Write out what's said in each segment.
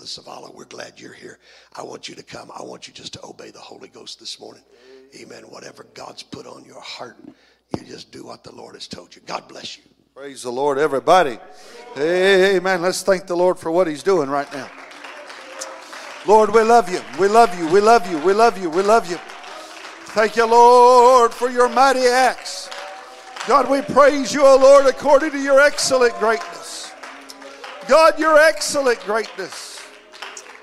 Brother Savala, we're glad you're here. I want you to come. I want you just to obey the Holy Ghost this morning. Amen. Whatever God's put on your heart, you just do what the Lord has told you. God bless you. Praise the Lord, everybody. Amen. Let's thank the Lord for what He's doing right now. Lord, we love you. We love you. We love you. We love you. We love you. Thank you, Lord, for your mighty acts. God, we praise you, O Lord, according to your excellent greatness. God, your excellent greatness.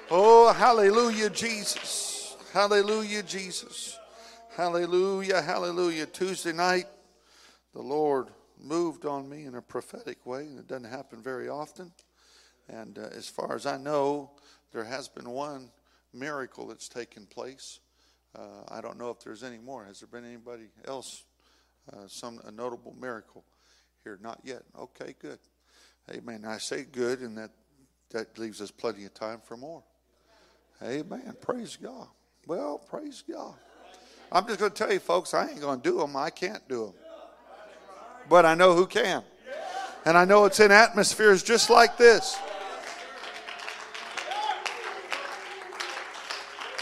Oh, hallelujah, Jesus. Hallelujah, Jesus. Hallelujah, hallelujah. Tuesday night, the Lord moved on me in a prophetic way, and it doesn't happen very often. And uh, as far as I know, there has been one miracle that's taken place. Uh, I don't know if there's any more. Has there been anybody else? Uh, some a notable miracle here? Not yet. Okay, good. Amen. I say good, and that that leaves us plenty of time for more. Amen. Praise God. Well, praise God. I'm just going to tell you, folks, I ain't going to do them. I can't do them. But I know who can. And I know it's in atmospheres just like this.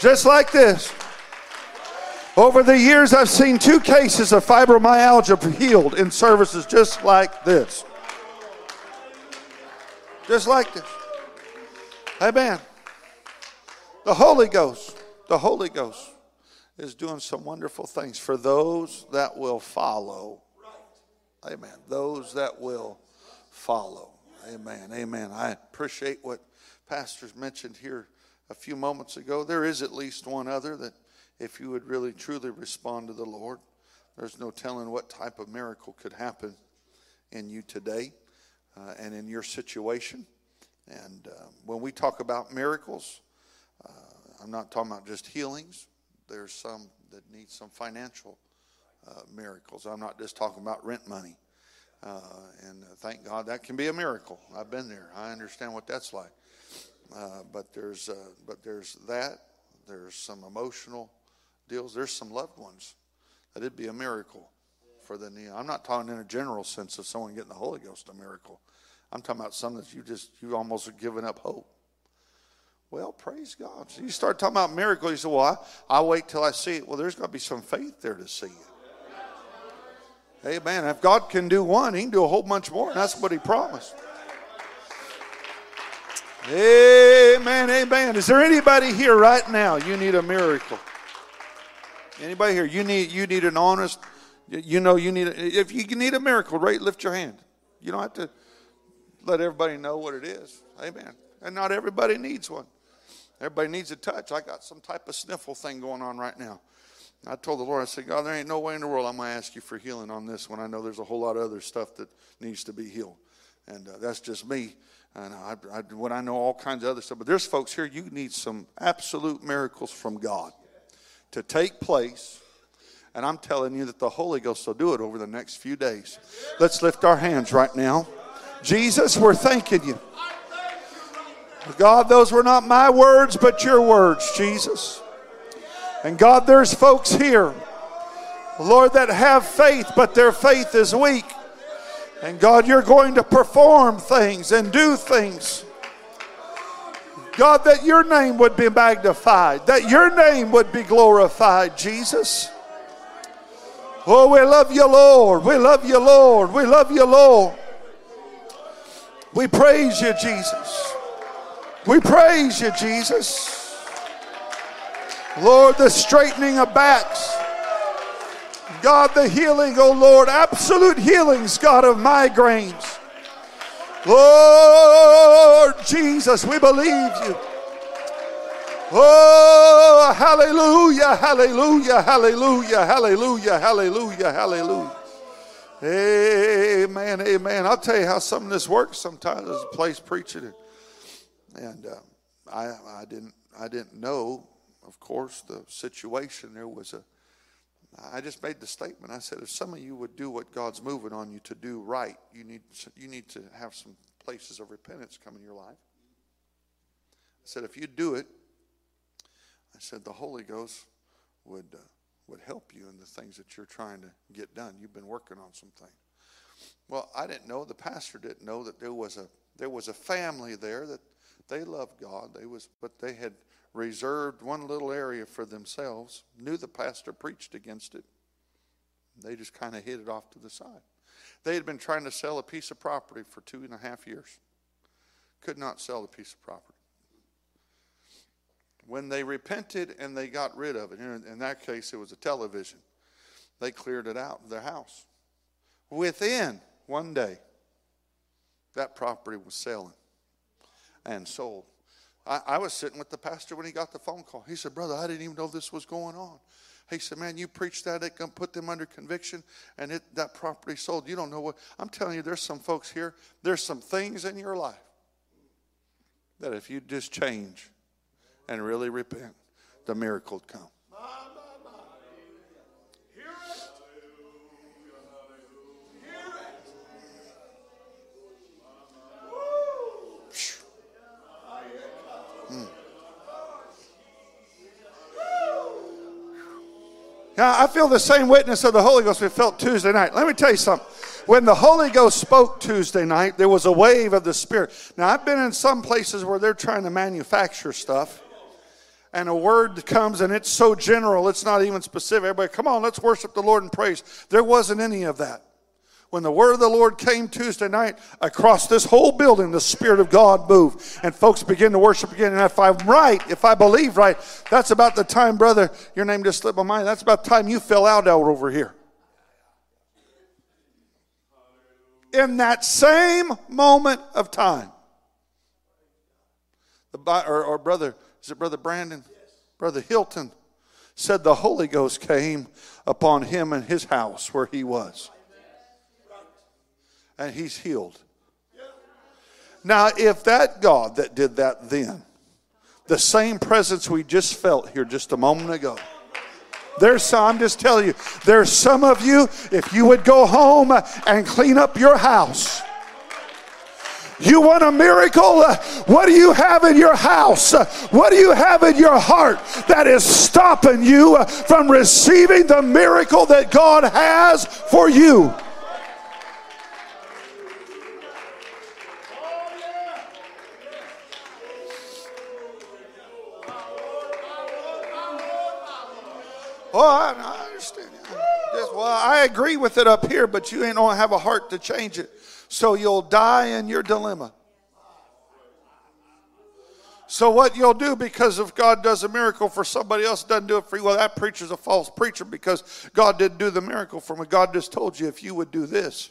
Just like this. Over the years, I've seen two cases of fibromyalgia healed in services just like this. Just like this. Amen. The Holy Ghost, the Holy Ghost is doing some wonderful things for those that will follow. Amen. Those that will follow. Amen. Amen. I appreciate what pastors mentioned here a few moments ago. There is at least one other that, if you would really truly respond to the Lord, there's no telling what type of miracle could happen in you today uh, and in your situation. And uh, when we talk about miracles, uh, I'm not talking about just healings. There's some that need some financial uh, miracles. I'm not just talking about rent money. Uh, and uh, thank God that can be a miracle. I've been there. I understand what that's like. Uh, but there's uh, but there's that. There's some emotional deals. There's some loved ones that it'd be a miracle for the knee. I'm not talking in a general sense of someone getting the Holy Ghost a miracle. I'm talking about some that you just you almost are giving up hope. Well, praise God. So you start talking about miracles. You say, "Well, I, will wait till I see it." Well, there's got to be some faith there to see it. Amen. If God can do one, He can do a whole bunch more, and that's what He promised. Amen, amen. Is there anybody here right now? You need a miracle. Anybody here? You need you need an honest. You know you need. A, if you need a miracle, right? Lift your hand. You don't have to let everybody know what it is. Amen. And not everybody needs one. Everybody needs a touch. I got some type of sniffle thing going on right now. I told the Lord, I said, God, there ain't no way in the world I'm going to ask you for healing on this when I know there's a whole lot of other stuff that needs to be healed. And uh, that's just me. And I, I, when I know all kinds of other stuff, but there's folks here, you need some absolute miracles from God to take place. And I'm telling you that the Holy Ghost will do it over the next few days. Let's lift our hands right now. Jesus, we're thanking you. God, those were not my words, but your words, Jesus. And God, there's folks here, Lord, that have faith, but their faith is weak. And God, you're going to perform things and do things. God, that your name would be magnified, that your name would be glorified, Jesus. Oh, we love you, Lord. We love you, Lord. We love you, Lord. We praise you, Jesus. We praise you, Jesus. Lord, the straightening of backs God, the healing, oh Lord, absolute healings, God, of migraines. Lord Jesus, we believe you. Oh, hallelujah, hallelujah, hallelujah, hallelujah, hallelujah, hallelujah. Amen, amen. I'll tell you how some of this works sometimes as a place preaching it. And uh, I, I, didn't, I didn't know, of course, the situation. There was a I just made the statement. I said, if some of you would do what God's moving on you to do right, you need, you need to have some places of repentance come in your life. I said, if you do it, I said, the Holy Ghost would, uh, would help you in the things that you're trying to get done. You've been working on some things. Well, I didn't know, the pastor didn't know that there was a, there was a family there that They loved God. They was, but they had reserved one little area for themselves. Knew the pastor preached against it. They just kind of hid it off to the side. They had been trying to sell a piece of property for two and a half years. Could not sell the piece of property. When they repented and they got rid of it, in that case it was a television, they cleared it out of their house. Within one day, that property was selling and sold. I, I, was sitting with the pastor when he got the phone call. He said, Brother, I didn't even know this was going on. He said, Man, you preached that, it can put them under conviction, and it, that property sold. You don't know what. I'm telling you, there's some folks here, there's some things in your life that if you just change and really repent, the miracle would come. Now, I feel the same witness of the Holy Ghost we felt Tuesday night. Let me tell you something. When the Holy Ghost spoke Tuesday night, there was a wave of the Spirit. Now, I've been in some places where they're trying to manufacture stuff, and a word comes and it's so general, it's not even specific. Everybody, come on, let's worship the Lord and praise. There wasn't any of that when the word of the Lord came Tuesday night, across this whole building, the Spirit of God moved, and folks began to worship again. And if I'm right, if I believe right, that's about the time, brother, your name just slipped my mind. That's about the time you fell out out over here. In that same moment of time, the, or, or brother, is it brother Brandon? Brother Hilton said the Holy Ghost came upon him and his house where he was and he's healed. Now, if that God that did that then, the same presence we just felt here just a moment ago, there's some, I'm just telling you, there's some of you, if you would go home and clean up your house, you want a miracle? Uh, what do you have in your house? Uh, what do you have in your heart that is stopping you uh, from receiving the miracle that God has for you? Oh, I, I understand. Just, well, I agree with it up here, but you ain't don't have a heart to change it. So you'll die in your dilemma. So what you'll do because if God does a miracle for somebody else doesn't do it for you, well, that preacher's a false preacher because God didn't do the miracle for me. God just told you if you would do this.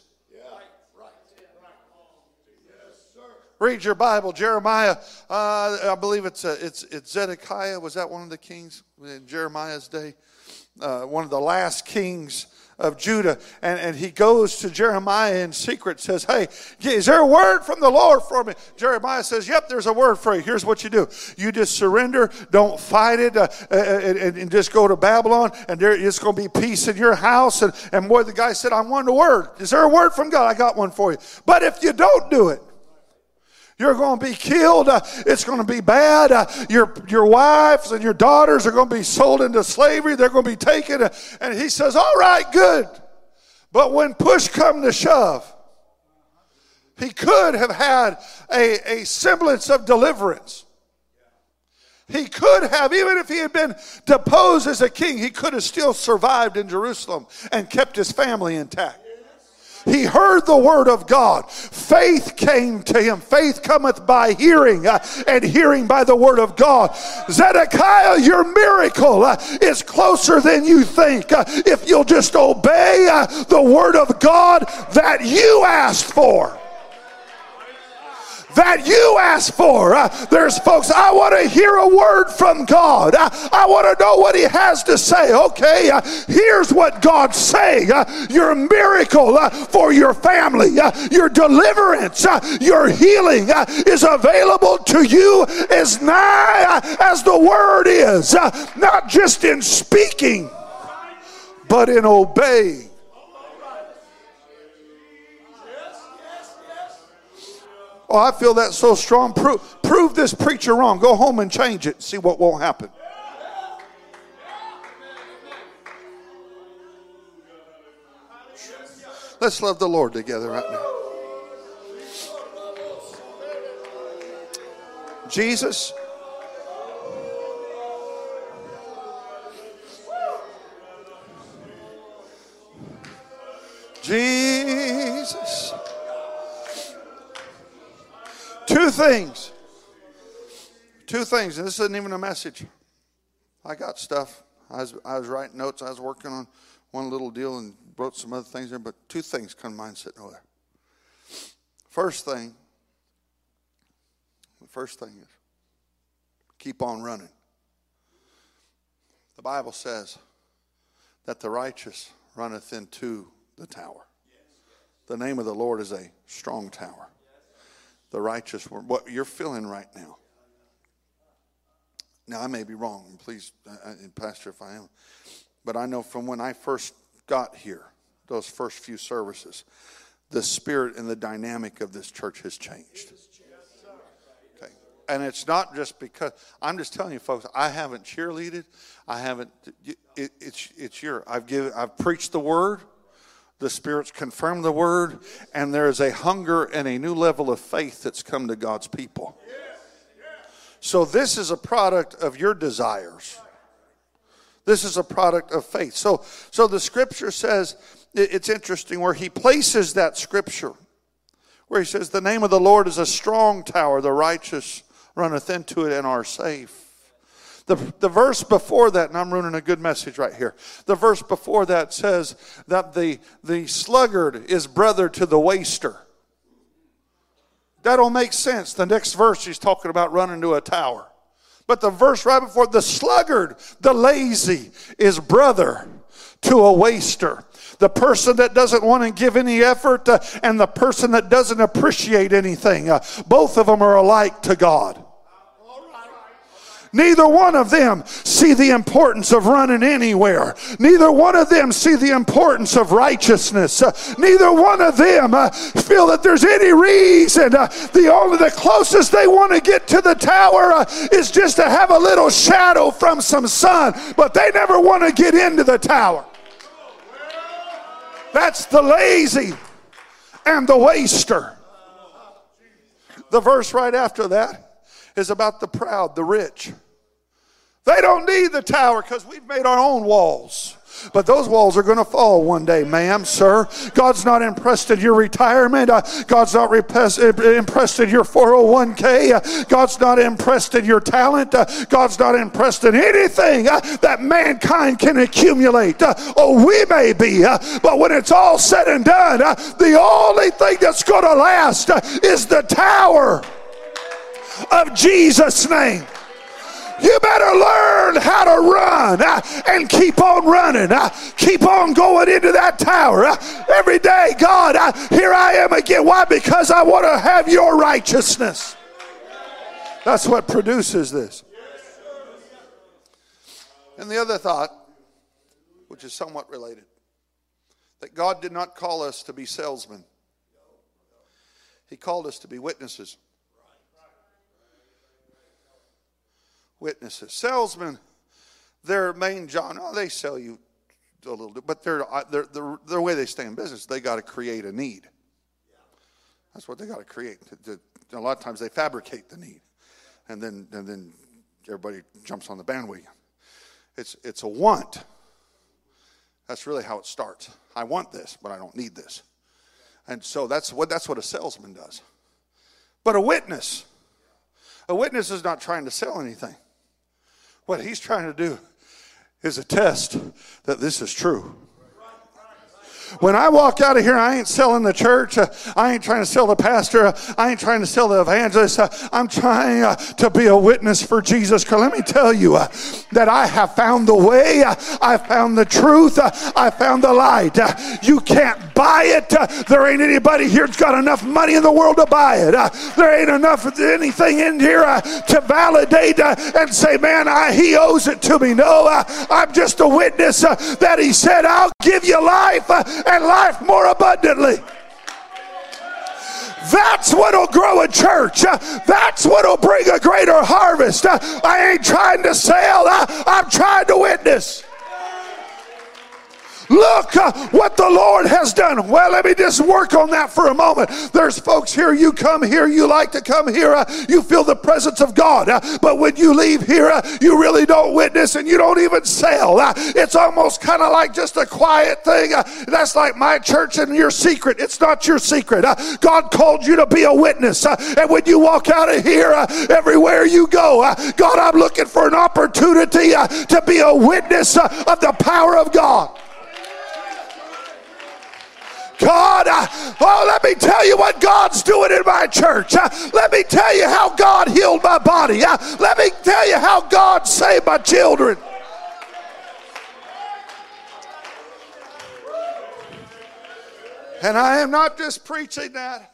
Read your Bible, Jeremiah. Uh, I believe it's, a, it's it's Zedekiah. Was that one of the kings in Jeremiah's day? Uh, one of the last kings of Judah, and, and he goes to Jeremiah in secret, says, Hey, is there a word from the Lord for me? Jeremiah says, Yep, there's a word for you. Here's what you do you just surrender, don't fight it, uh, uh and, and, just go to Babylon, and there, it's going to be peace in your house. And, and boy, the guy said, I want a word. Is there a word from God? I got one for you. But if you don't do it, you're going to be killed. Uh, it's going to be bad. Uh, your, your wives and your daughters are going to be sold into slavery. They're going to be taken. Uh, and he says, All right, good. But when push come to shove, he could have had a, a semblance of deliverance. He could have, even if he had been deposed as a king, he could have still survived in Jerusalem and kept his family intact. He heard the word of God. Faith came to him. Faith cometh by hearing, uh, and hearing by the word of God. Zedekiah, your miracle uh, is closer than you think. Uh, if you'll just obey uh, the word of God that you asked for that you ask for. Uh, there's folks, I want to hear a word from God. Uh, I want to know what He has to say. Okay, uh, here's what God's saying uh, your miracle uh, for your family, uh, your deliverance, your healing is available to you as nigh as the word is, not just in speaking, but in obeying. Oh, I feel that so strong. Prove, prove this preacher wrong. Go home and change it. See what won't happen. Let's love the Lord together right now. Jesus. Jesus. Two things. Two things. And this isn't even a message. I got stuff. I was, I was writing notes. I was working on one little deal and wrote some other things there, but two things come to mind sitting over there. First thing, the first thing is keep on running. The Bible says that the righteous runneth into the tower. The name of the Lord is a strong tower. The righteous, what you're feeling right now. Now, I may be wrong, please, uh, uh, Pastor, if I am. But I know from when I first got here, those first few services, the spirit and the dynamic of this church has changed. Okay. And it's not just because, I'm just telling you, folks, I haven't cheerleaded. I haven't, it, it's, it's your, I've given, I've preached the word the Spirit's confirm the word, and there is a hunger and a new level of faith that's come to God's people. So, this is a product of your desires. This is a product of faith. So, so the scripture says, it's interesting where he places that scripture, where he says, The name of the Lord is a strong tower, the righteous runneth into it and are safe. The, the verse before that, and I'm running a good message right here. The verse before that says that the, the sluggard is brother to the waster. That'll make sense. The next verse, he's talking about running to a tower. But the verse right before, the sluggard, the lazy, is brother to a waster. The person that doesn't want to give any effort uh, and the person that doesn't appreciate anything. Uh, both of them are alike to God. Neither one of them see the importance of running anywhere. Neither one of them see the importance of righteousness. Uh, neither one of them uh, feel that there's any reason. Uh, the only the closest they want to get to the tower uh, is just to have a little shadow from some sun, but they never want to get into the tower. That's the lazy and the waster. The verse right after that is about the proud, the rich. They don't need the tower because we've made our own walls. But those walls are going to fall one day, ma'am, sir. God's not impressed in your retirement. Uh, God's not impressed in your 401k. Uh, God's not impressed in your talent. Uh, God's not impressed in anything uh, that mankind can accumulate. Uh, oh, we may be, uh, but when it's all said and done, the only thing that's going to last is the tower of Jesus' name. You better learn how to run uh, and keep on running. Uh, keep on going into that tower uh, every day. God, uh, here I am again. Why? Because I want to have your righteousness. That's what produces this. And the other thought, which is somewhat related, that God did not call us to be salesmen, He called us to be witnesses. Witnesses. Salesmen, their main job, no, they sell you a little bit, but they're, uh, way they stay in business, they got to create a need. That's what they got to create. A lot of times they fabricate the need, and then, and then everybody jumps on the bandwagon. It's, it's a want. That's really how it starts. I want this, but I don't need this. And so that's what, that's what a salesman does. But a witness, a witness is not trying to sell anything. What he's trying to do is attest that this is true. When I walk out of here, I ain't selling the church. Uh, I ain't trying to sell the pastor. Uh, I ain't trying to sell the evangelist. Uh, I'm trying uh, to be a witness for Jesus. Let me tell you uh, that I have found the way. Uh, I found the truth. I found the light. you can't buy it. there ain't anybody here that's got enough money in the world to buy it. there ain't enough of anything in here to validate and say, man, I, he owes it to me. No, I'm just a witness that he said, I'll give you life and life more abundantly. That's what'll grow a church. Uh, that's what'll bring a greater harvest. Uh, I ain't trying to sell, uh, I'm trying to witness. Look uh, what the Lord has done. Well, let me just work on that for a moment. There's folks here, you come here, you like to come here, uh, you feel the presence of God. Uh, but when you leave here, uh, you really don't witness and you don't even sell. Uh, it's almost kind of like just a quiet thing. Uh, that's like my church and your secret. It's not your secret. God called you to be a witness. and when you walk out of here, everywhere you go, God, I'm looking for an opportunity to be a witness of the power of God. God, uh, oh, let me tell you what God's doing in my church. Uh, let me tell you how God healed my body. Uh, let me tell you how God saved my children. And I am not just preaching that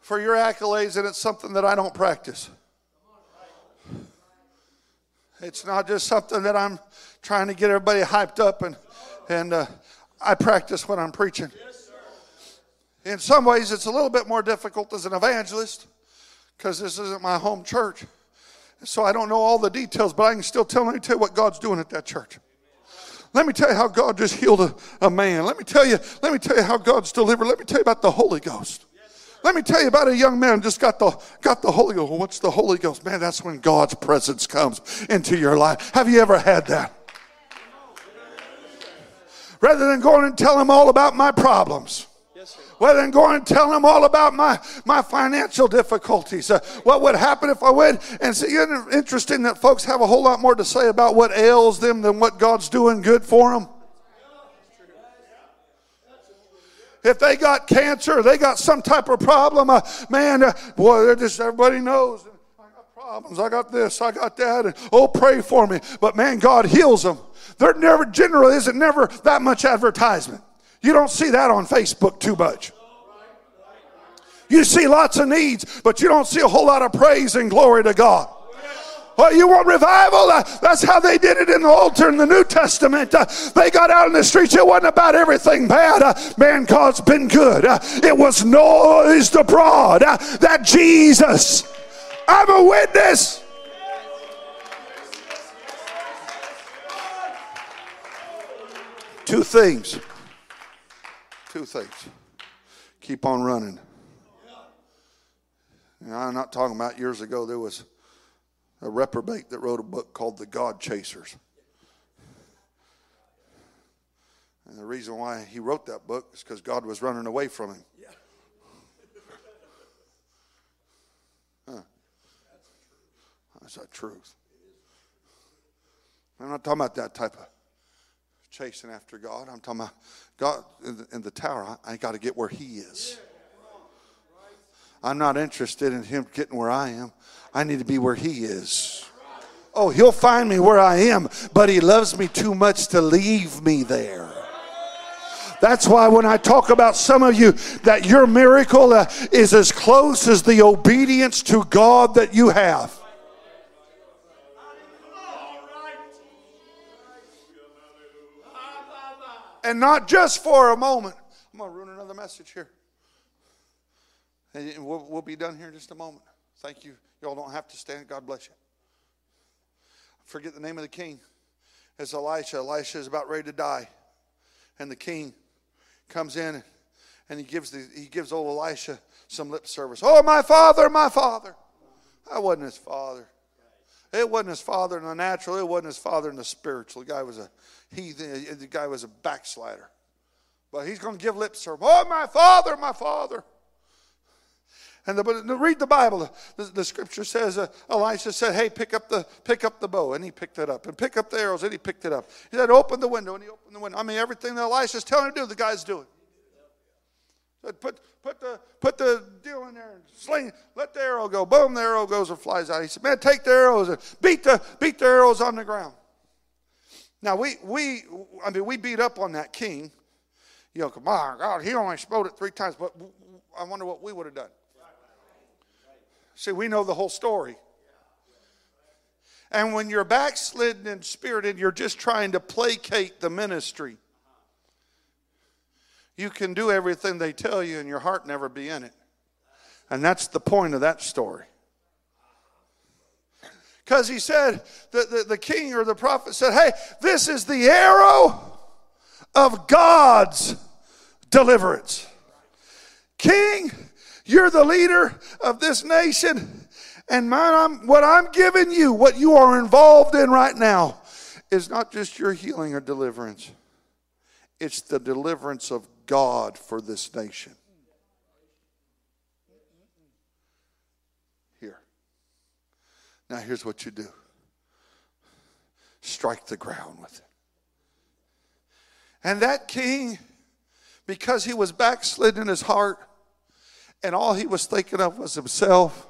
for your accolades, and it's something that I don't practice. It's not just something that I'm trying to get everybody hyped up and and uh, I practice when I'm preaching. In some ways, it's a little bit more difficult as an evangelist because this isn't my home church. So I don't know all the details, but I can still tell, let me tell you what God's doing at that church. Let me tell you how God just healed a, a man. Let me tell you, let me tell you how God's delivered. Let me tell you about the Holy Ghost. Let me tell you about a young man just got the got the Holy Ghost. What's the Holy Ghost? Man, that's when God's presence comes into your life. Have you ever had that? Rather than going and tell them all about my problems. rather than going and tell them all about my, my financial difficulties. Uh, what would happen if I went and see? Interesting that folks have a whole lot more to say about what ails them than what God's doing good for them. If they got cancer, they got some type of problem, uh, man, uh, boy, just everybody knows. I got problems. I got this. I got that. And oh, pray for me. But man, God heals them. There never generally isn't never that much advertisement. You don't see that on Facebook too much. You see lots of needs, but you don't see a whole lot of praise and glory to God. Well, you want revival? That's how they did it in the altar in the New Testament. Uh, they got out in the streets. It wasn't about everything bad. Uh, man, God's been good. Uh, it was noised abroad that Jesus, I'm a witness. Two things. Two things. Keep on running. I'm not talking about years ago, there was a reprobate that wrote a book called The God Chasers. And the reason why he wrote that book is because God was running away from him. Huh. That's the truth. I'm not talking about that type of chasing after God. I'm talking about God in the, in the tower. I, I got to get where He is. I'm not interested in Him getting where I am. I need to be where He is. Oh, He'll find me where I am, but He loves me too much to leave me there. That's why when I talk about some of you, that your miracle uh, is as close as the obedience to God that you have. And not just for a moment. I'm going to ruin another message here. And we'll, we'll be done here in just a moment. Thank you. Y'all don't have to stand. God bless you. Forget the name of the king. It's Elisha. Elisha is about ready to die. And the king comes in and he gives, the, he gives old Elisha some lip service. Oh, my father, my father. I wasn't his father. It wasn't his father in the natural. It wasn't his father in the spiritual. The guy was a heathen. The guy was a backslider. But he's going to give lip service. Oh, my father, my father. And the, read the Bible. The, the scripture says uh, Elisha said, "Hey, pick up the pick up the bow," and he picked it up. And pick up the arrows, and he picked it up. He said, "Open the window," and he opened the window. I mean, everything that Elisha's telling him to do, the guy's doing. Put, put, the, put the deal in there and sling, let the arrow go. Boom, the arrow goes and flies out. He said, Man, take the arrows and beat the, beat the arrows on the ground. Now, we, we, I mean, we beat up on that king. You know, come on, God, he only spoke it three times, but I wonder what we would have done. See, we know the whole story. And when you're backslidden in spirit and you're just trying to placate the ministry, you can do everything they tell you and your heart never be in it. And that's the point of that story. Because he said, the, the, the king or the prophet said, Hey, this is the arrow of God's deliverance. King, you're the leader of this nation. And man, I'm, what I'm giving you, what you are involved in right now, is not just your healing or deliverance, it's the deliverance of God for this nation. Here. Now, here's what you do strike the ground with it. And that king, because he was backslidden in his heart, and all he was thinking of was himself,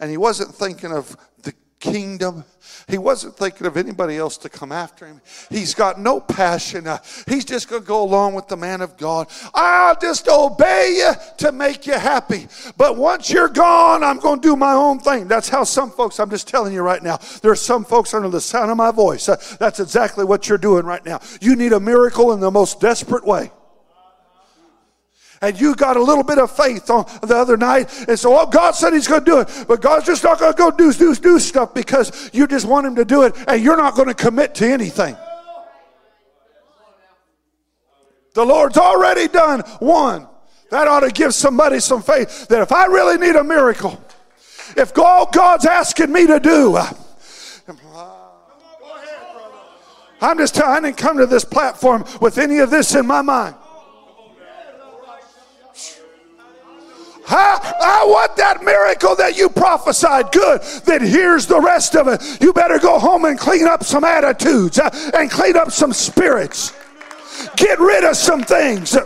and he wasn't thinking of the kingdom. He wasn't thinking of anybody else to come after him. He's got no passion. Uh, he's just going to go along with the man of God. I'll just obey you to make you happy. But once you're gone, I'm going to do my own thing. That's how some folks, I'm just telling you right now, there are some folks under the sound of my voice. Uh, that's exactly what you're doing right now. You need a miracle in the most desperate way and you got a little bit of faith on the other night. And so oh god said he's going to do it. But god's just not going to go do, do, do stuff because you just want him to do it. And you're not going to commit to anything. The lord's already done one. That ought to give somebody some faith that if i really need a miracle if all god's asking me to do uh, i'm just telling i didn't come to this platform with any of this in my mind I, I want that miracle that you prophesied. Good. Then here's the rest of it. You better go home and clean up some attitudes uh, and clean up some spirits. Get rid of some things.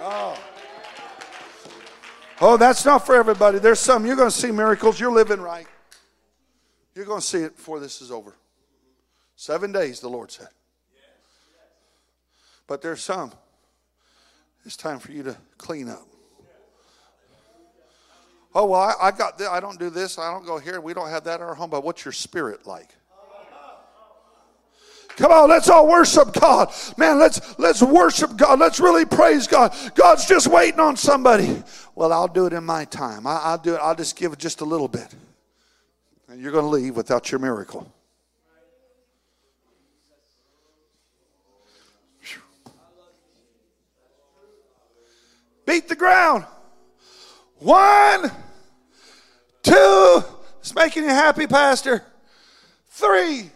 Oh. oh, that's not for everybody. There's some you're going to see miracles. You're living right. You're going to see it before this is over. Seven days, the Lord said. But there's some it's time for you to clean up. Oh, well, I, I got this. I don't do this. I don't go here. We don't have that in our home. But what's your spirit like? Come on, let's all worship God. Man, let's let's worship God. Let's really praise God. God's just waiting on somebody. Well, I'll do it in my time. I, will do it. I'll just give it just a little bit. And you're going to leave without your miracle. Beat the ground. One, two. It's making you happy, Pastor. Three.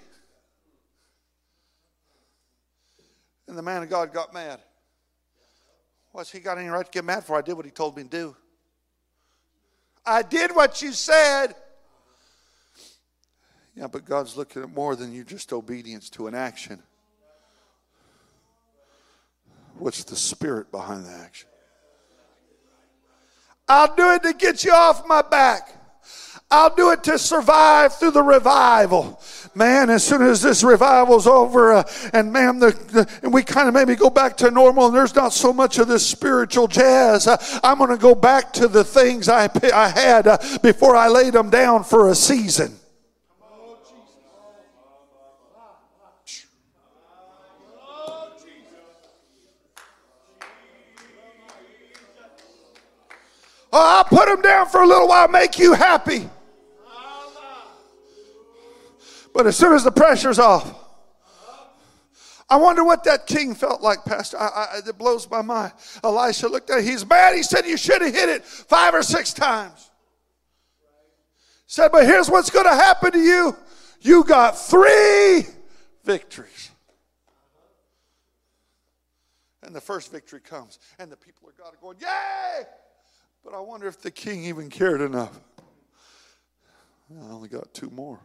And the man of God got mad. What's he got any right to get mad for? I did what he told me to do. I did what you said. Yeah, but God's looking at more than you just obedience to an action. What's the spirit behind the action? I'll do it to get you off my back. I'll do it to survive through the revival. Man, as soon as this revival's over, uh, and man, the, the, and we kind of maybe go back to normal, and there's not so much of this spiritual jazz. Uh, I'm going to go back to the things I, I had uh, before I laid them down for a season. Oh, I'll put them down for a little while, make you happy. But as soon as the pressure's off, I wonder what that king felt like, Pastor. I, I, it blows my mind. Elisha looked at it. He's mad. He said, You should have hit it five or six times. Said, But here's what's going to happen to you you got three victories. And the first victory comes, and the people of God are going, Yay! But I wonder if the king even cared enough. I only got two more.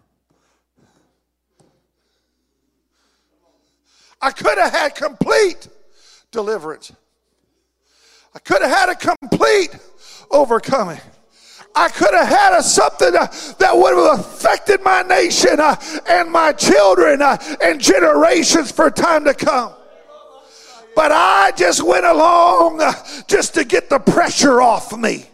I could have had complete deliverance. I could have had a complete overcoming. I could have had a, something uh, that would have affected my nation uh, and my children uh, and generations for time to come. But I just went along just to get the pressure off me.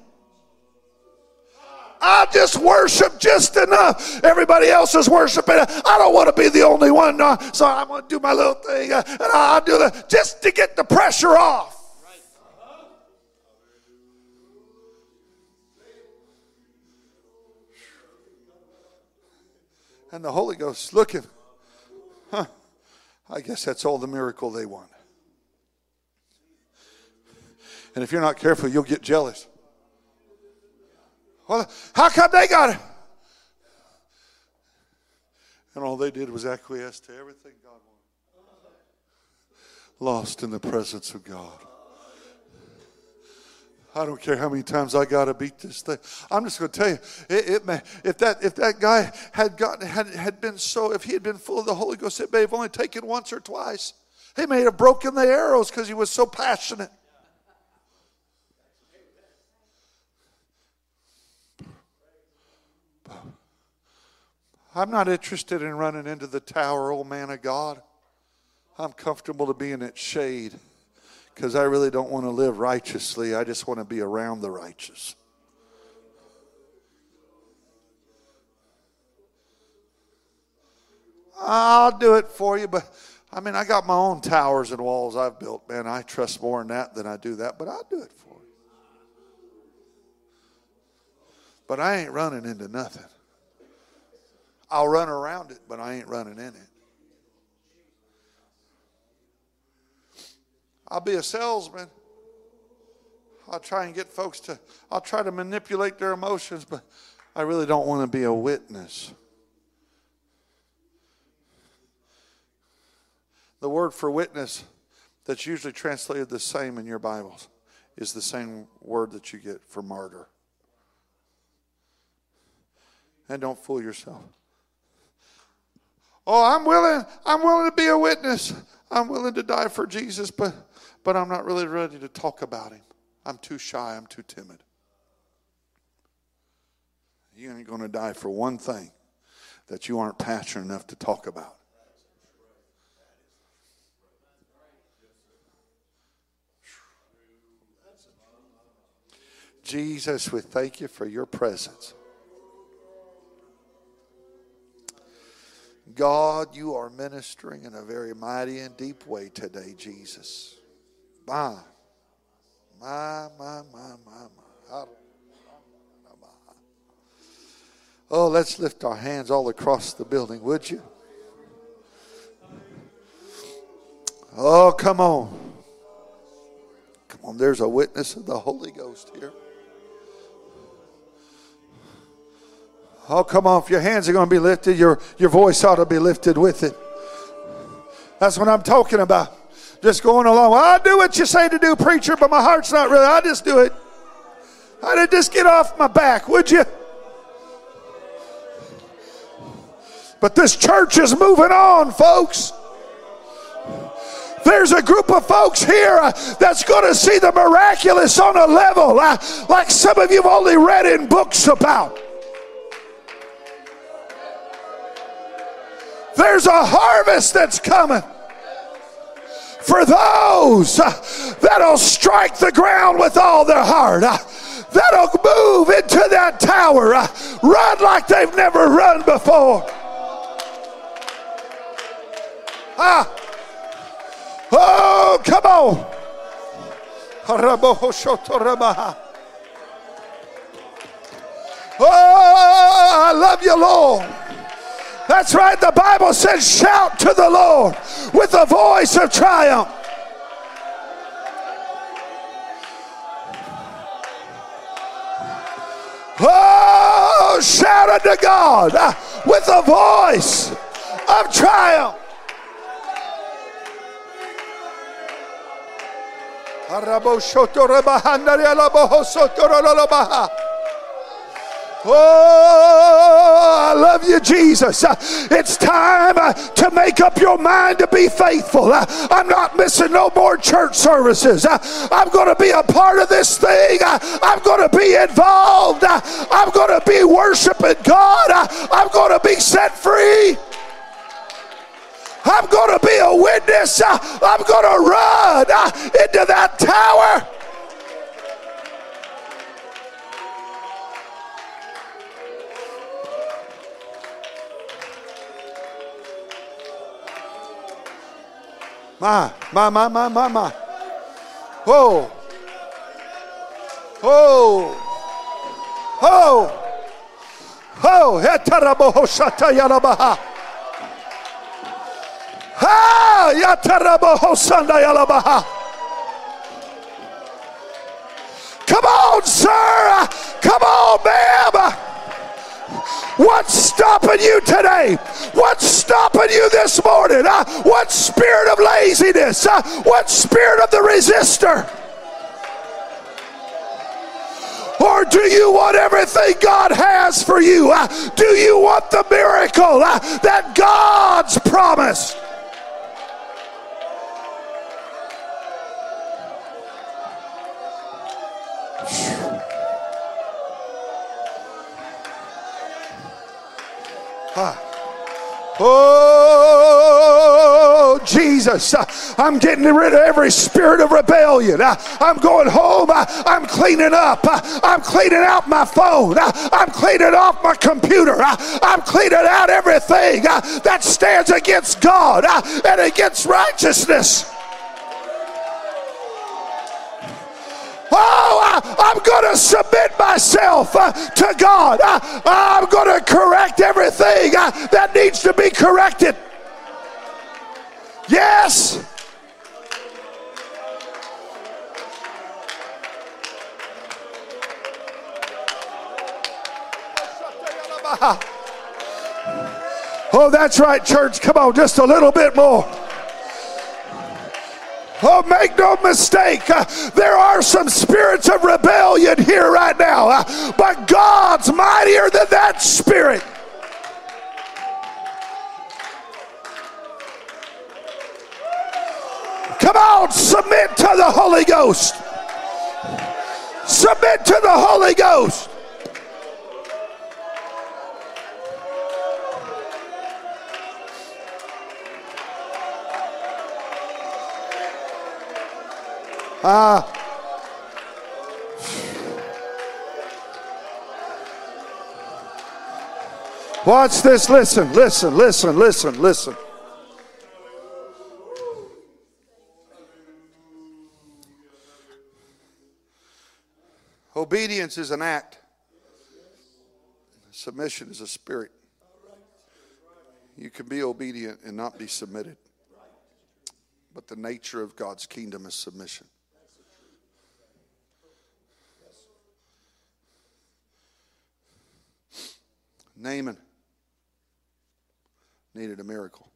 I just worship just enough. Everybody else is worshiping. I don't want to be the only one, uh, so I'm going to do my little thing, uh, and I'll do that just to get the pressure off. And the Holy Ghost looking, huh? I guess that's all the miracle they want. And if you're not careful, you'll get jealous. Well, how come they got it? And all they did was acquiesce to everything God wanted. Lost in the presence of God. I don't care how many times I got to beat this thing. I'm just going to tell you, it, it may, if that if that guy had gotten had had been so, if he had been full of the Holy Ghost, it may have only taken once or twice. He may have broken the arrows because he was so passionate. I'm not interested in running into the tower, old man of God. I'm comfortable to be in its shade because I really don't want to live righteously. I just want to be around the righteous. I'll do it for you, but I mean, I got my own towers and walls I've built, man. I trust more in that than I do that, but I'll do it for you. But I ain't running into nothing. I'll run around it, but I ain't running in it. I'll be a salesman. I'll try and get folks to, I'll try to manipulate their emotions, but I really don't want to be a witness. The word for witness that's usually translated the same in your Bibles is the same word that you get for martyr. And don't fool yourself. Oh, I'm willing, I'm willing to be a witness. I'm willing to die for Jesus, but but I'm not really ready to talk about him. I'm too shy, I'm too timid. You ain't going to die for one thing that you aren't passionate enough to talk about. Jesus, we thank you for your presence. God, you are ministering in a very mighty and deep way today, Jesus. My, my, my, my, my, my. Oh, let's lift our hands all across the building, would you? Oh, come on. Come on, there's a witness of the Holy Ghost here. Oh, come on. If your hands are going to be lifted, your, your voice ought to be lifted with it. That's what I'm talking about. Just going along. Well, I do what you say to do, preacher, but my heart's not really. I just do it. I did just get off my back, would you? But this church is moving on, folks. There's a group of folks here uh, that's going to see the miraculous on a level uh, like some of you've only read in books about. There's a harvest that's coming for those uh, that'll strike the ground with all their heart, uh, that'll move into that tower, uh, run like they've never run before. Ah. Oh, come on. Oh, I love you, Lord. That's right. The Bible says, shout to the Lord with a voice of triumph. Oh, shout unto God with a voice of triumph. Oh, I love you, Jesus. Uh, it's time uh, to make up your mind to be faithful. Uh, I'm not missing no more church services. I'm going to be a part of this thing. I'm going to be involved. I'm going to be worshiping God. I'm going to be set free. I'm going to be a witness. I'm going to run into that tower. My, my, my, my, my, my. Whoa. Whoa. Whoa. Whoa. Hetarabohoshata yarabaha. Ha! Ah, yatarabaho sandayalabaha. Come on, sir. Come on, ma'am. What's stopping you today? What's stopping you this morning? Uh, what spirit of laziness? Uh, what spirit of the resistor? Or do you want everything God has for you? Uh, do you want the miracle that God's promised? Ah. Oh, Jesus. I'm getting rid of every spirit of rebellion. I'm going home. I'm cleaning up. I'm cleaning out my phone. I'm cleaning off my computer. I'm cleaning out everything that stands against God and against righteousness. Oh, I, am going to submit myself uh, to God. I, I'm going to correct everything uh, that needs to be corrected. Yes. Oh, that's right, church. Come on, just a little bit more. Oh, make no mistake, uh, there are some spirits of rebellion here right now, uh, but God's mightier than that spirit. Come on, submit to the Holy Ghost. Submit to the Holy Ghost. Ah. Watch this. Listen, listen, listen, listen, listen. Obedience is an act, submission is a spirit. You can be obedient and not be submitted, but the nature of God's kingdom is submission. Naaman needed a miracle.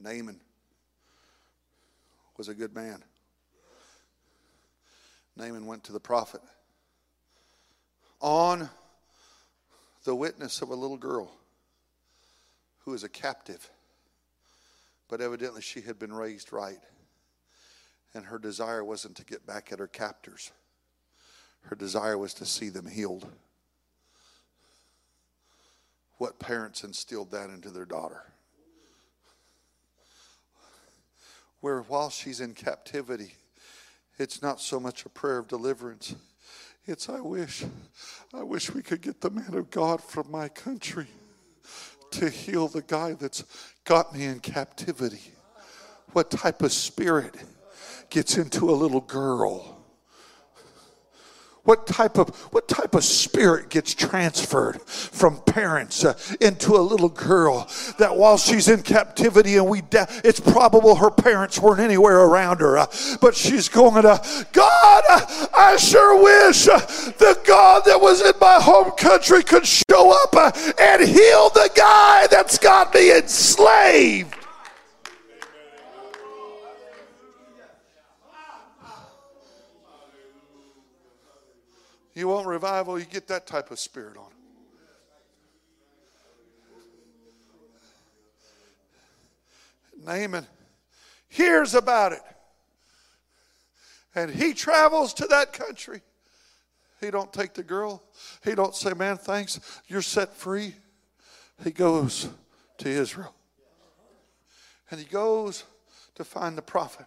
Naaman was a good man. Naaman went to the prophet on the witness of a little girl who was a captive, but evidently she had been raised right. And her desire wasn't to get back at her captors, her desire was to see them healed what parents instilled that into their daughter. Where while she's in captivity, it's not so much a prayer of deliverance. It's, I wish, I wish we could get the man of God from my country to heal the guy that's got me in captivity. What type of spirit gets into a little girl? What type of what type of spirit gets transferred from parents uh, into a little girl that while she's in captivity and we da- it's probable her parents weren't anywhere around her, uh, but she's going to God. Uh, I sure wish uh, the God that was in my home country could show up uh, and heal the guy that's got me enslaved. You want revival, you get that type of spirit on. Naaman hears about it. And he travels to that country. He don't take the girl. He don't say, "Man, thanks, you're set free." He goes to Israel. And he goes to find the prophet.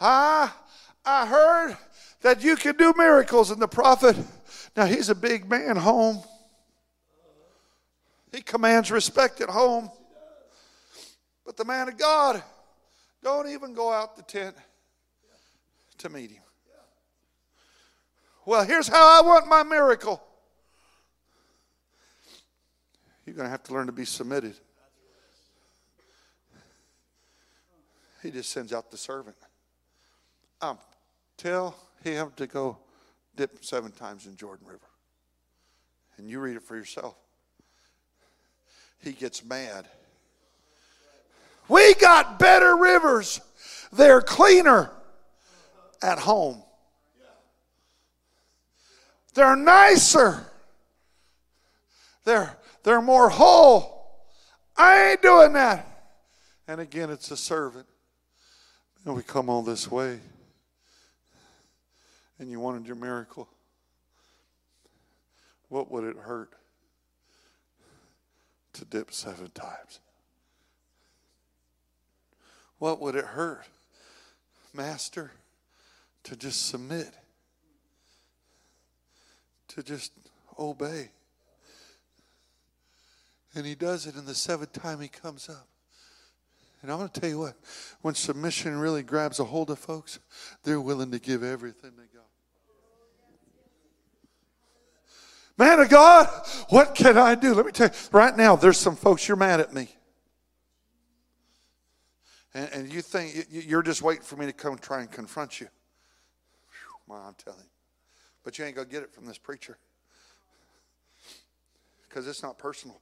I I heard that you can do miracles. And the prophet, now he's a big man home. He commands respect at home. But the man of God, don't even go out the tent to meet him. Well, here's how I want my miracle. You're going to have to learn to be submitted. He just sends out the servant. Um, tell him to go dip seven times in Jordan River. And you read it for yourself. He gets mad. We got better rivers. They're cleaner at home. They're nicer. They're, they're more whole. I ain't doing that. And again, it's a servant. And we come all this way. And you wanted your miracle. What would it hurt to dip seven times? What would it hurt, Master, to just submit? To just obey? And he does it, and the seventh time he comes up. And I'm going to tell you what, when submission really grabs a hold of folks, they're willing to give everything they got. Man of God, what can I do? Let me tell you, right now, there's some folks, you're mad at me. And, and you think you're just waiting for me to come try and confront you. Whew, I'm telling you. But you ain't going to get it from this preacher. Because it's not personal.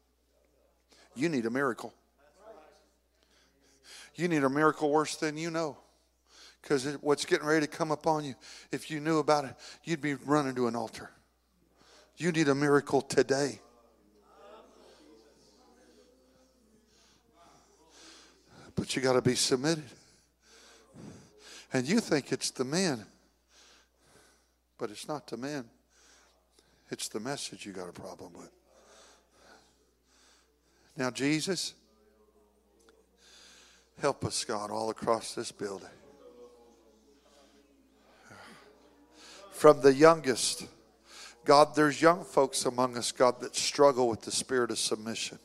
You need a miracle. You need a miracle worse than you know. Because what's getting ready to come upon you, if you knew about it, you'd be running to an altar. You need a miracle today. But you got to be submitted. And you think it's the man, but it's not the man. It's the message you got a problem with. Now, Jesus, help us, God, all across this building. From the youngest, God, there's young folks among us, God, that struggle with the spirit of submission.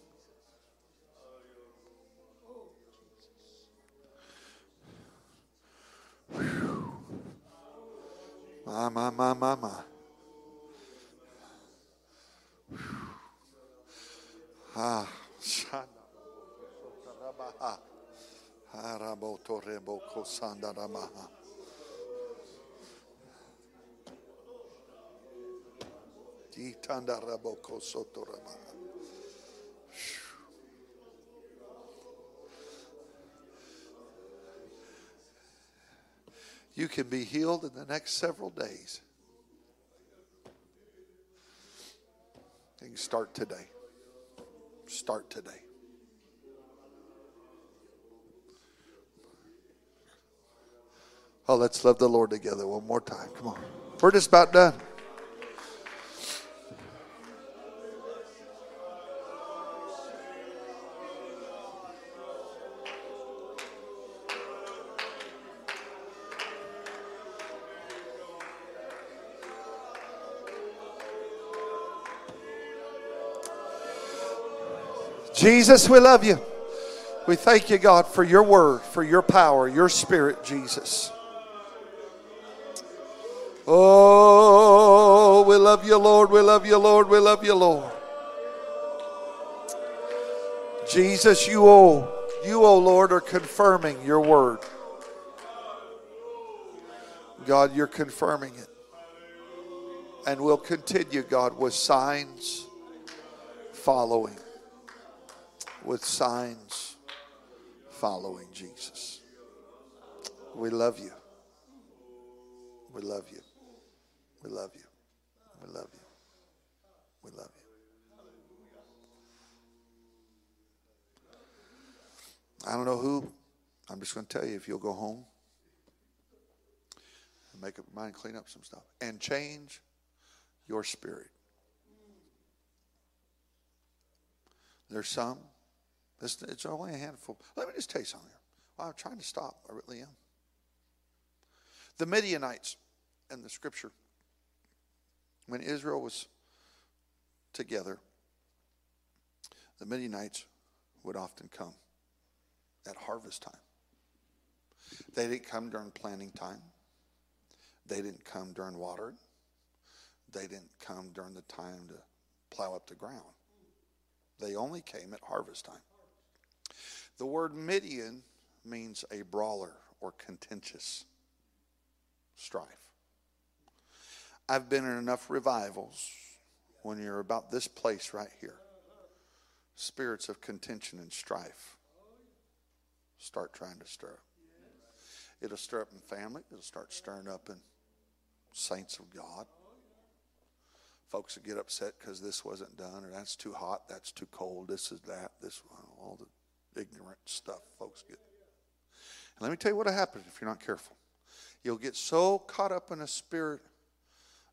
My, my, my, my, my. Ah. You can be healed in the next several days. You can start today. Start today. Oh, let's love the Lord together one more time. Come on. We're just about done. Jesus, we love you. We thank you, God, for your word, for your power, your spirit, Jesus. Oh, we love you, Lord. We love you, Lord. We love you, Lord. Jesus, you, oh, you, oh Lord, are confirming your word. God, you're confirming it. And we'll continue, God, with signs following with signs following Jesus. We love you. We love you. We love you. We love you. We love you. I don't know who. I'm just going to tell you if you'll go home and make up your mind, clean up some stuff, and change your spirit. There's some it's, it's only a handful. Let me just tell you something. Well, I'm trying to stop. I really am. The Midianites in the scripture, when Israel was together, the Midianites would often come at harvest time. They didn't come during planting time. They didn't come during watering. They didn't come during the time to plow up the ground. They only came at harvest time. The word Midian means a brawler or contentious strife. I've been in enough revivals when you're about this place right here. Spirits of contention and strife start trying to stir up. It'll stir up in family, it'll start stirring up in saints of God. Folks that get upset because this wasn't done, or that's too hot, that's too cold, this is that, this, all the ignorant stuff folks get. And let me tell you what will happen if you're not careful. You'll get so caught up in a spirit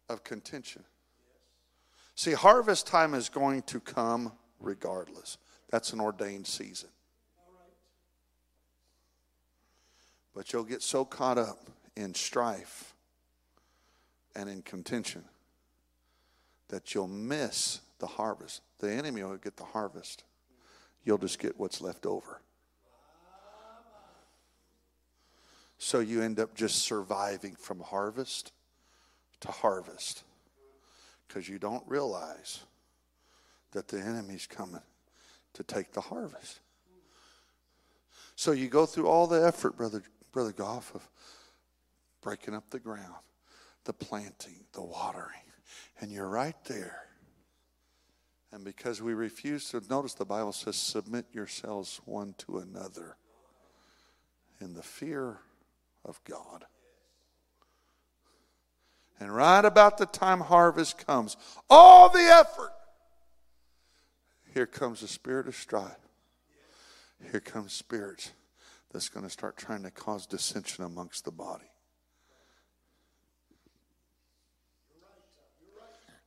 of contention. See, harvest time is going to come regardless. That's an ordained season. But you'll get so caught up in strife and in contention that you'll miss the harvest. The enemy will get the harvest. You'll just get what's left over. So you end up just surviving from harvest to harvest because you don't realize that the enemy's coming to take the harvest. So you go through all the effort, brother, brother Goff, of breaking up the ground, the planting, the watering, and you're right there. And because we refuse to notice, the Bible says, submit yourselves one to another in the fear of God. And right about the time harvest comes, all the effort, here comes the spirit of strife. Here comes spirits that's going to start trying to cause dissension amongst the body.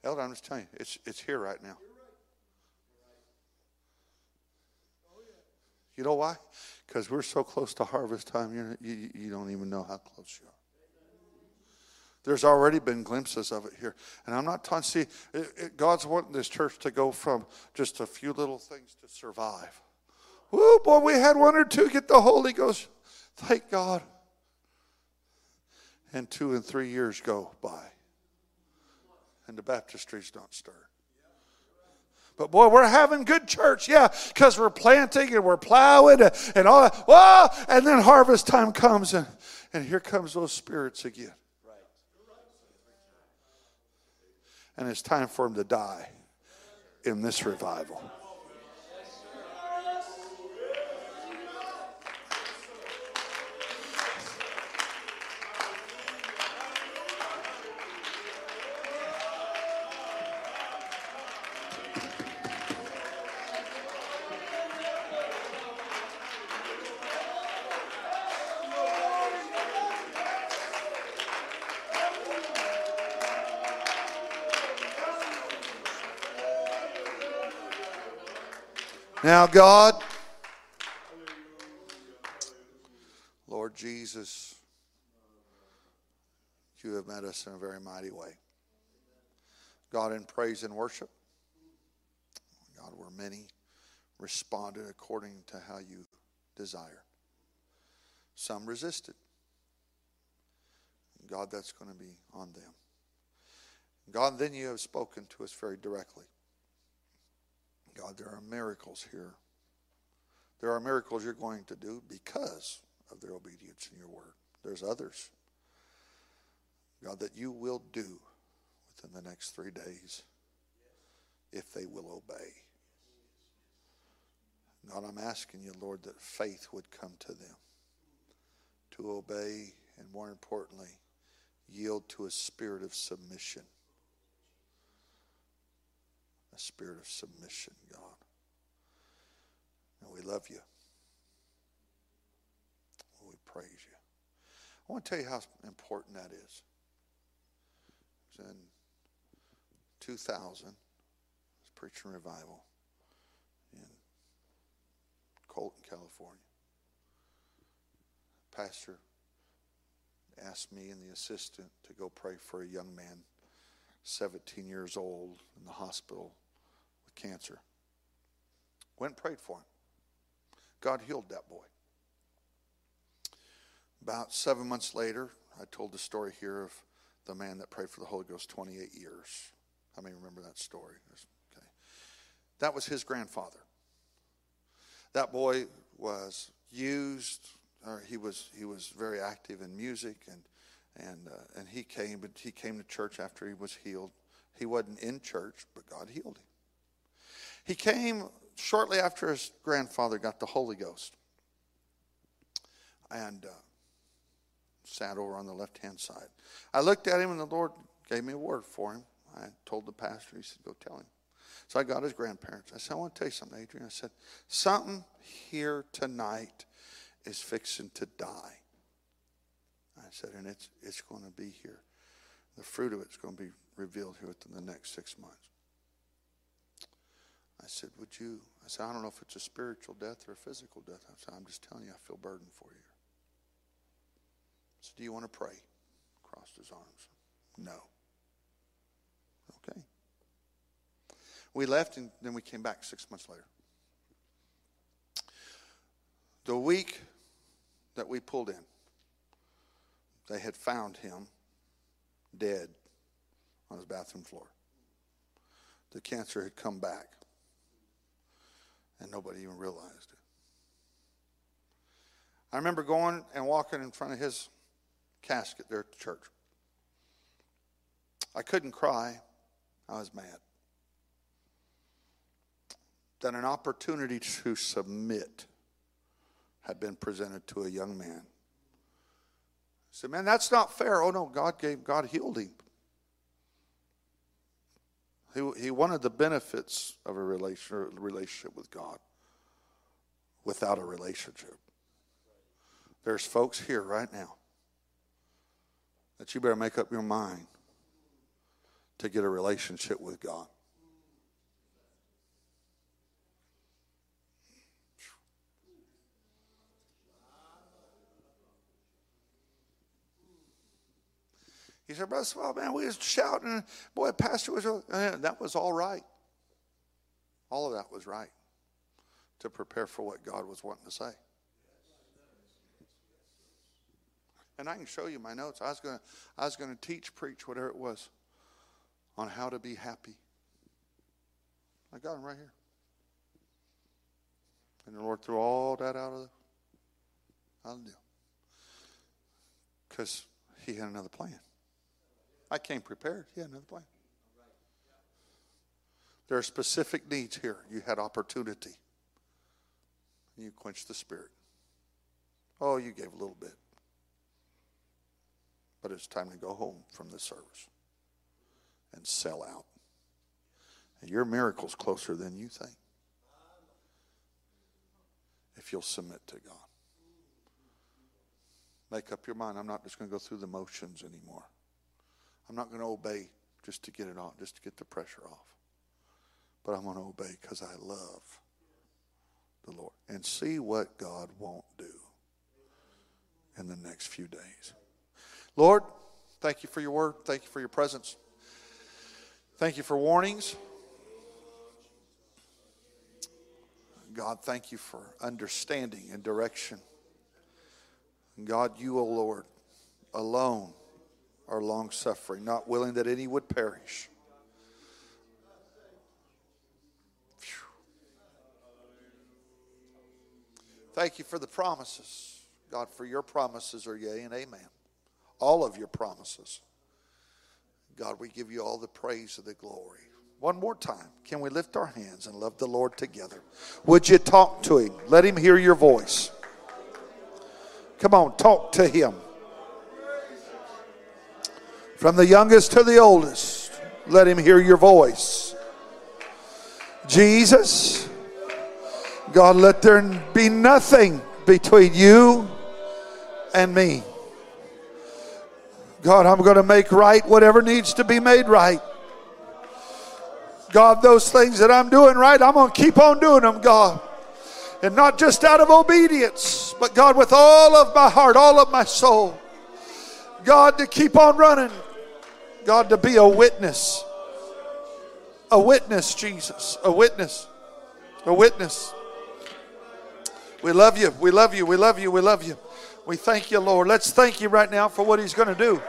Elder, I'm just telling you, it's, it's here right now. You know why? Because we're so close to harvest time, you, you, you don't even know how close you are. There's already been glimpses of it here. And I'm not talking, see, it, it, God's wanting this church to go from just a few little things to survive. Oh, boy, we had one or two get the Holy Ghost. Thank God. And two and three years go by. And the baptistries don't stir. But boy, we're having good church, yeah, because we're planting and we're plowing and, all that. Whoa! And then harvest time comes, and, and here comes those spirits again. And it's time for them to die in this revival. Now, God, Lord Jesus, you have met us in a very mighty way. God, in praise and worship, God, where many responded according to how you desire. Some resisted. God, that's going to be on them. God, then you have spoken to us very directly. God, there are miracles here. There are miracles you're going to do because of their obedience in your word. There's others, God, that you will do within the next three days if they will obey. God, I'm asking you, Lord, that faith would come to them to obey and, more importantly, yield to a spirit of submission a spirit of submission, God. And we love you. We praise you. I want to tell you how important that is. It in 2000, I was preaching revival in Colton, California. Pastor asked me and the assistant to go pray for a young man, 17 years old, in the hospital cancer. Went and prayed for him. God healed that boy. About seven months later, I told the story here of the man that prayed for the Holy Ghost 28 years. How many remember that story? Okay. That was his grandfather. That boy was used, or he was he was very active in music, and and uh, and he came, he came to church after he was healed. He wasn't in church, but God healed him. He came shortly after his grandfather got the Holy Ghost, and uh, sat over on the left hand side. I looked at him, and the Lord gave me a word for him. I told the pastor, he said, "Go tell him." So I got his grandparents. I said, I want to tell you something, Adrian. I said, something here tonight is fixing to die. I said, and it's, it's going to be here. The fruit of it's going to be revealed here within the next six months. I said, would you? I said, I don't know if it's a spiritual death or a physical death. I said, I'm just telling you, I feel burdened for you. Said, do you want to pray? Crossed his arms. No. Okay. We left and then we came back six months later. The week that we pulled in, they had found him dead on his bathroom floor. The cancer had come back, and nobody even realized it. I remember going and walking in front of his casket there at the church. I couldn't cry, I was mad that an opportunity to submit had been presented to a young man. I said, Man, that's not fair. Oh no, God gave, God healed him. He, he wanted the benefits of a relationship with God without a relationship. There's folks here right now that you better make up your mind to get a relationship with God. He said, Brother Swell, man, we was shouting. Boy, Pastor was, that was all right. All of that was right to prepare for what God was wanting to say. And I can show you my notes. I was going to, I was going to teach, preach, whatever it was, on how to be happy. I got them right here. And the Lord threw all that out of the, out of the deal. Because he had another plan. I came prepared. Had another plan. There are specific needs here. You had opportunity. You quenched the spirit. Oh, you gave a little bit. But it's time to go home from this service and sell out. And your miracle's closer than you think. If you'll submit to God. Make up your mind. I'm not just going to go through the motions anymore. I'm not going to obey just to get it on, just to get the pressure off. But I'm going to obey because I love the Lord and see what God won't do in the next few days. Lord, thank you for your word. Thank you for your presence. Thank you for warnings. God, thank you for understanding and direction. God, you, O oh Lord, alone are long suffering, not willing that any would perish. Thank you for the promises. God, for your promises are yea and amen. All of your promises. God, we give you all the praise and the glory. One more time, can we lift our hands and love the Lord together? Would you talk to him? Let him hear your voice. Come on, talk to him. From the youngest to the oldest, let him hear your voice. Jesus, God, let there be nothing between you and me. God, I'm going to make right whatever needs to be made right. God, those things that I'm doing right, I'm going to keep on doing them, God. And not just out of obedience, but God, with all of my heart, all of my soul. God, to keep on running, God, to be a witness. A witness, Jesus. A witness. A witness. We love you. We love you. We love you. We love you. We thank you, Lord. Let's thank you right now for what He's going to do.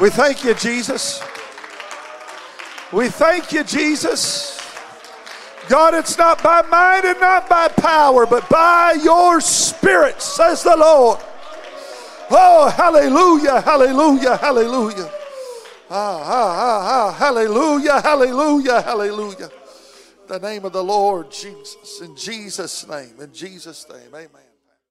We thank you, Jesus. We thank you, Jesus. God, it's not by might and not by power, but by your Spirit, says the Lord. Oh, hallelujah, hallelujah, hallelujah. Ah, ah, ah, ah, hallelujah, hallelujah, hallelujah. The name of the Lord Jesus. In Jesus' name, in Jesus' name, amen.